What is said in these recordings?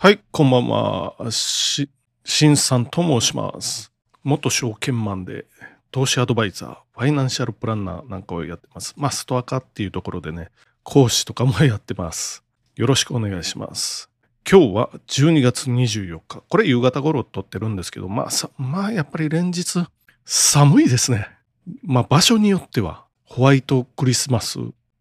はい、こんばんは。し、しんさんと申します。元証券マンで、投資アドバイザー、ファイナンシャルプランナーなんかをやってます。まあ、ストアカっていうところでね、講師とかもやってます。よろしくお願いします。今日は12月24日。これ夕方頃撮ってるんですけど、まあさ、まあやっぱり連日寒いですね。まあ場所によってはホワイトクリスマス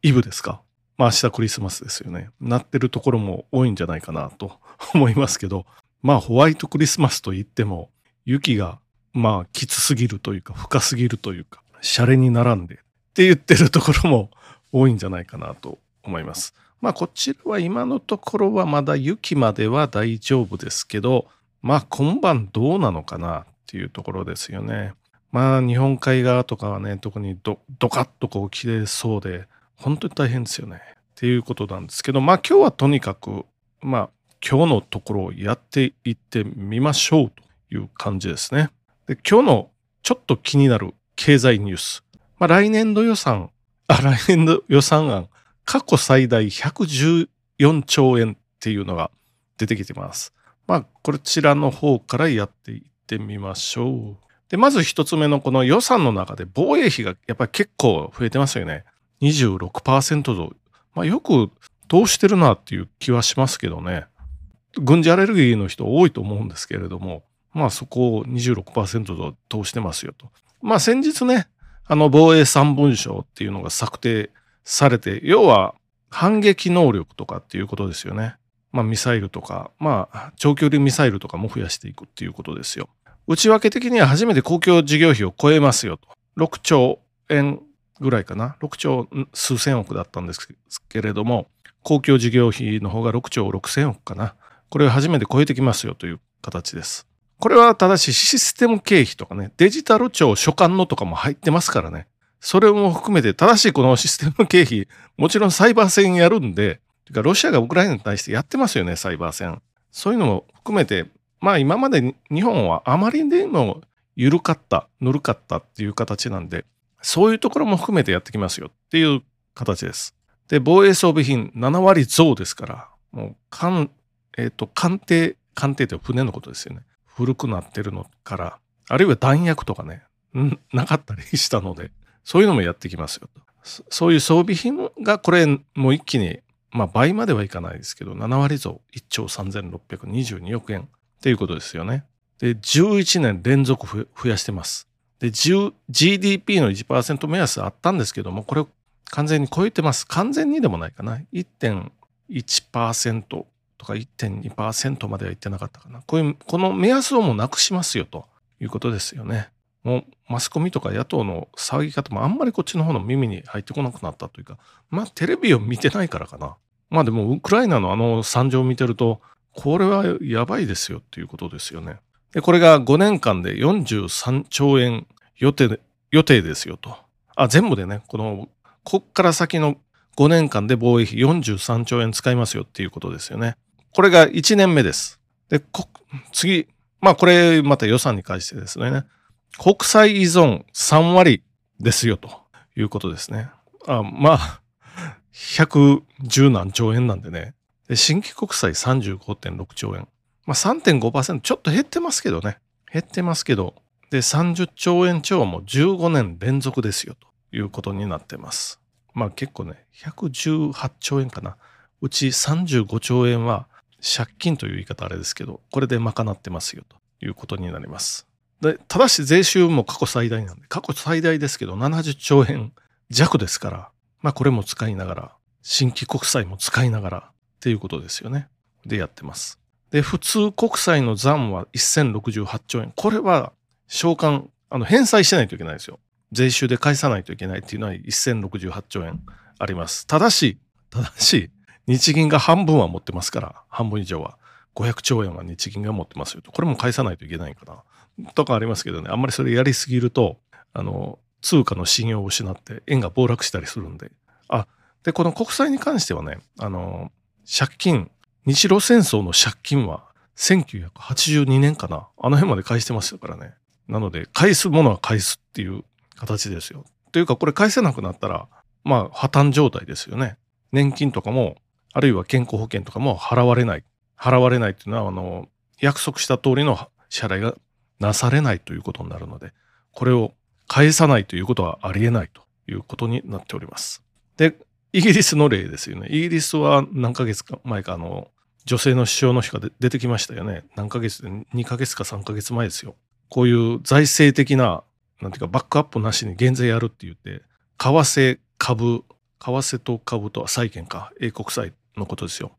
イブですか。まあ明日クリスマスですよね。なってるところも多いんじゃないかなと 思いますけど、まあホワイトクリスマスと言っても雪がまあきつすぎるというか深すぎるというか、シャレに並んでって言ってるところも 多いんじゃないかなと思います。まあこちらは今のところはまだ雪までは大丈夫ですけど、まあ今晩どうなのかなっていうところですよね。まあ日本海側とかはね、特にドドカッとこう切れそうで、本当に大変ですよね。っていうことなんですけど、まあ今日はとにかく、まあ今日のところをやっていってみましょうという感じですね。で、今日のちょっと気になる経済ニュース。まあ来年度予算、あ、来年度予算案、過去最大114兆円っていうのが出てきてます。まあこちらの方からやっていってみましょう。で、まず一つ目のこの予算の中で防衛費がやっぱり結構増えてますよね。26%増。まあよくどうしてるなっていう気はしますけどね。軍事アレルギーの人多いと思うんですけれども、まあそこを26%増通してますよと。まあ先日ね、あの防衛三文書っていうのが策定されて、要は反撃能力とかっていうことですよね。まあミサイルとか、まあ長距離ミサイルとかも増やしていくっていうことですよ。内訳的には初めて公共事業費を超えますよと。6兆円ぐらいかな。6兆数千億だったんですけれども、公共事業費の方が6兆6千億かな。これを初めて超えてきますよという形です。これはただしシステム経費とかね、デジタル庁所管のとかも入ってますからね。それも含めて正しいこのシステム経費、もちろんサイバー戦やるんで、てかロシアがウクライナに対してやってますよね、サイバー戦。そういうのも含めて、まあ今まで日本はあまりにも緩かった、ぬるかったっていう形なんで、そういうところも含めてやってきますよっていう形です。で、防衛装備品7割増ですから、もう、えっ、と、艦艇、艦艇って船のことですよね。古くなってるのから、あるいは弾薬とかね、なかったりしたので、そういうのもやってきますよと。そういう装備品がこれもう一気に、まあ倍まではいかないですけど、7割増1兆3622億円っていうことですよね。で、11年連続増やしてます。で、GDP の1%目安あったんですけども、これを完全に超えてます。完全にでもないかな。1.1%とか1.2%まではいってなかったかな。こういう、この目安をもうなくしますよということですよね。もうマスコミとか野党の騒ぎ方もあんまりこっちの方の耳に入ってこなくなったというか、まあテレビを見てないからかな。まあでもウクライナのあの惨状を見てると、これはやばいですよっていうことですよね。で、これが5年間で43兆円予定、予定ですよと。あ、全部でね、この、こっから先の5年間で防衛費43兆円使いますよっていうことですよね。これが1年目です。で、こ次、まあこれまた予算に関してですね。国債依存3割ですよということですね。あまあ、110何兆円なんでね。で新規国債35.6兆円。まあ3.5%ちょっと減ってますけどね。減ってますけど。で、30兆円超も15年連続ですよということになってます。まあ結構ね、118兆円かな。うち35兆円は借金という言い方あれですけど、これで賄ってますよということになります。で、ただし税収も過去最大なんで、過去最大ですけど70兆円弱ですから、まあこれも使いながら、新規国債も使いながらっていうことですよね。でやってます。で、普通国債の残は1068兆円。これは償還、あの、返済しないといけないですよ。税収で返さないといけないっていうのは1068兆円あります。ただし、ただし、日銀が半分は持ってますから、半分以上は。500兆円は日銀が持ってますよと。これも返さないといけないかな。とかありますけどね、あんまりそれやりすぎると、あの、通貨の信用を失って円が暴落したりするんで。あ、で、この国債に関してはね、あの、借金、日露戦争の借金は1982年かな。あの辺まで返してましたからね。なので、返すものは返すっていう形ですよ。というか、これ返せなくなったら、まあ、破綻状態ですよね。年金とかも、あるいは健康保険とかも払われない。払われないっていうのは、あの、約束した通りの支払いがなされないということになるので、これを返さないということはありえないということになっております。で、イギリスの例ですよね。イギリスは何ヶ月か前か、あの、女性の首相の日が出てきましたよね。何ヶ月で、2ヶ月か3ヶ月前ですよ。こういう財政的な、なんていうか、バックアップなしに減税やるって言って、為替、株、為替と株と債券か、英国債のことですよ。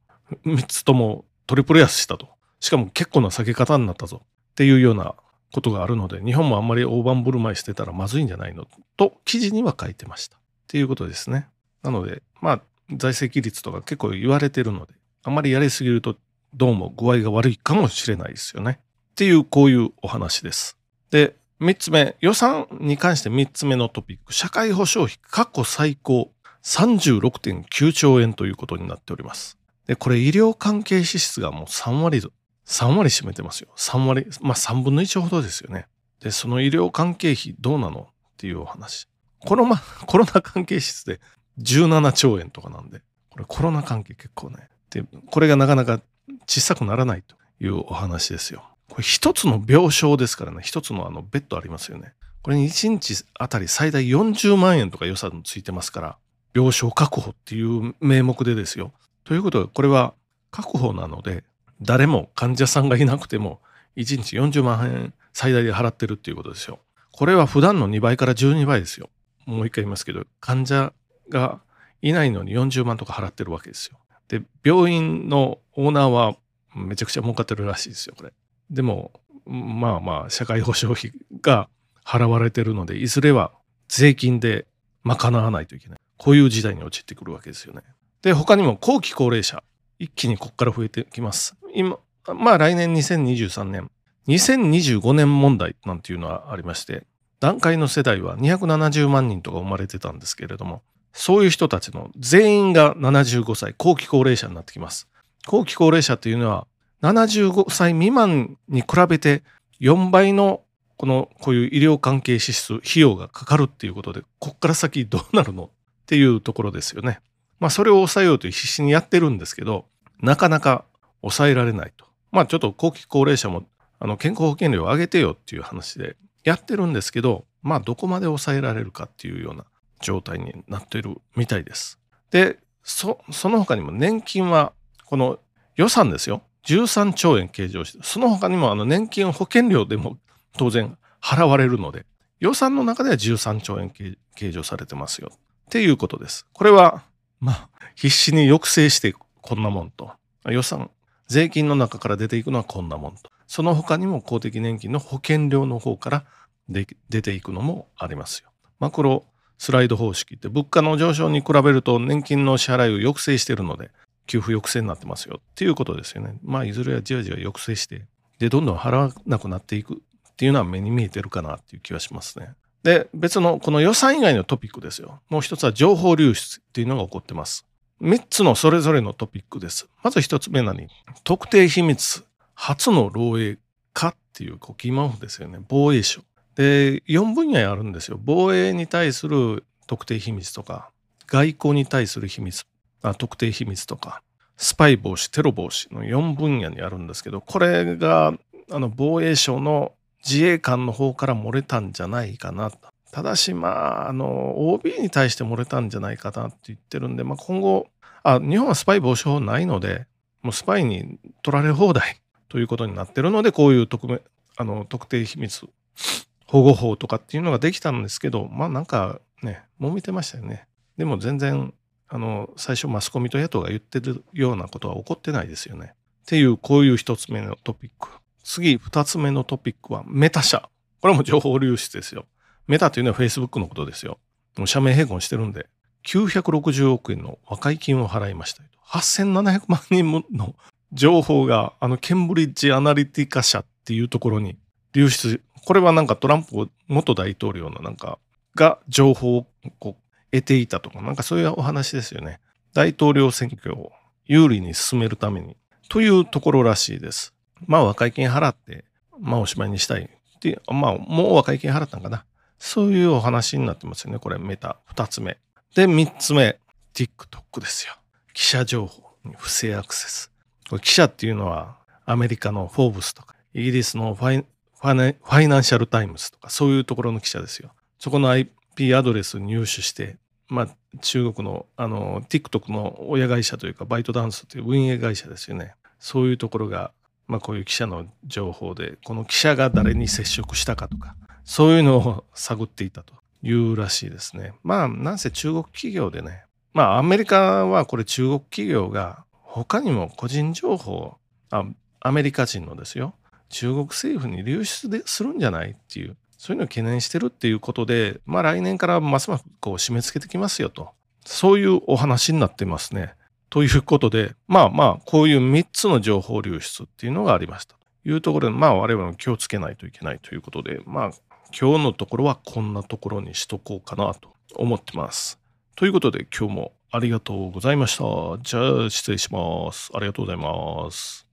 3つともトリプル安したと。しかも結構な下げ方になったぞ。っていうようなことがあるので、日本もあんまり大盤振る舞いしてたらまずいんじゃないの？と、記事には書いてました。っていうことですね。なので、まあ、財政規律とか結構言われてるので、あんまりやりすぎるとどうも具合が悪いかもしれないですよね。っていう、こういうお話です。で、三つ目、予算に関して三つ目のトピック、社会保障費過去最高36.9兆円ということになっております。で、これ医療関係支出がもう3割、3割占めてますよ。3割、まあ3分の1ほどですよね。で、その医療関係費どうなのっていうお話。このま、コロナ関係支出で17兆円とかなんで、これコロナ関係結構ね。で、これがなかなか小さくならないというお話ですよ。これ一つの病床ですからね、一つのあのベッドありますよね。これに1日あたり最大40万円とか予算ついてますから、病床確保っていう名目でですよ。ということは、これは確保なので、誰も患者さんがいなくても、1日40万円最大で払ってるっていうことですよ。これは普段の2倍から12倍ですよ。もう一回言いますけど、患者がいないのに40万とか払ってるわけですよ。で、病院のオーナーはめちゃくちゃ儲かってるらしいですよ、これ。でも、まあまあ、社会保障費が払われてるので、いずれは税金で賄わないといけない。こういう時代に陥ってくるわけですよね。で、他にも後期高齢者、一気にここから増えてきます。今、まあ来年2023年、2025年問題なんていうのはありまして、段階の世代は270万人とか生まれてたんですけれども、そういう人たちの全員が75歳、後期高齢者になってきます。後期高齢者というのは、75歳未満に比べて4倍のこのこういう医療関係支出費用がかかるっていうことでこっから先どうなるのっていうところですよね。まあそれを抑えようと必死にやってるんですけどなかなか抑えられないと。まあちょっと後期高齢者もあの健康保険料を上げてよっていう話でやってるんですけどまあどこまで抑えられるかっていうような状態になっているみたいです。でそその他にも年金はこの予算ですよ13兆円計上して、その他にもあの年金保険料でも当然払われるので、予算の中では13兆円計上されてますよ。っていうことです。これは、まあ、必死に抑制してこんなもんと。予算、税金の中から出ていくのはこんなもんと。その他にも公的年金の保険料の方から出ていくのもありますよ。マクロスライド方式って物価の上昇に比べると年金の支払いを抑制してるので、給付抑制になってますよっていうことですよね。まあ、いずれはじわじわ抑制して、で、どんどん払わなくなっていくっていうのは目に見えてるかなっていう気はしますね。で、別のこの予算以外のトピックですよ。もう一つは情報流出っていうのが起こってます。三つのそれぞれのトピックです。まず一つ目何？特定秘密、初の漏洩かっていうこう疑問符ですよね。防衛省。で、4分野あるんですよ。防衛に対する特定秘密とか、外交に対する秘密特定秘密とか、スパイ防止、テロ防止の4分野にあるんですけど、これがあの防衛省の自衛官の方から漏れたんじゃないかなと。ただし、まあ、あの、OB に対して漏れたんじゃないかなって言ってるんで、まあ、今後、あ、日本はスパイ防止法ないので、もうスパイに取られ放題ということになってるので、こういう特命、あの、特定秘密保護法とかっていうのができたんですけど、まあなんかね、もめてましたよね。でも全然あの、最初マスコミと野党が言ってるようなことは起こってないですよね。っていう、こういう一つ目のトピック。次、二つ目のトピックは、メタ社。これも情報流出ですよ。メタというのは Facebook のことですよ。もう社名併合してるんで、960億円の和解金を払いました。8700万人もの情報が、あの、ケンブリッジアナリティカ社っていうところに流出。これはなんかトランプ元大統領のなんか、が情報をこう得ていたとか、なんかそういうお話ですよね。大統領選挙を有利に進めるために、というところらしいです。まあ、和解金払って、まあ、おしまいにしたいっていう、まあ、もう和解金払ったんかな。そういうお話になってますよね。これ、メタ。二つ目。で、三つ目。TikTok ですよ。記者情報に不正アクセス。記者っていうのはアメリカのフォーブスとか、イギリスのファイファネファイナンシャルタイムズとか、そういうところの記者ですよ。そこの IP アドレス入手して、まあ、中国のあの TikTok の親会社というか、バイトダンスという運営会社ですよね。そういうところが、まあ、こういう記者の情報で、この記者が誰に接触したかとか、そういうのを探っていたというらしいですね。まあ、なんせ中国企業でね、まあ、アメリカはこれ中国企業が他にも個人情報、あアメリカ人のですよ、中国政府に流出でするんじゃないっていう、そういうのを懸念してるっていうことで、まあ来年からますますこう締め付けてきますよと。そういうお話になってますね。ということで、まあまあ、こういう3つの情報流出っていうのがありました。というところで、まあ我々も気をつけないといけないということで、まあ今日のところはこんなところにしとこうかなと思ってます。ということで今日もありがとうございました。じゃあ失礼します。ありがとうございます。